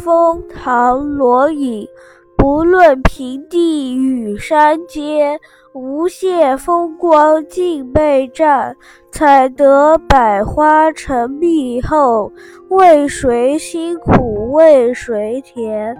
蜂唐罗隐不论平地与山尖无限风光尽被占采得百花成蜜后为谁辛苦为谁甜。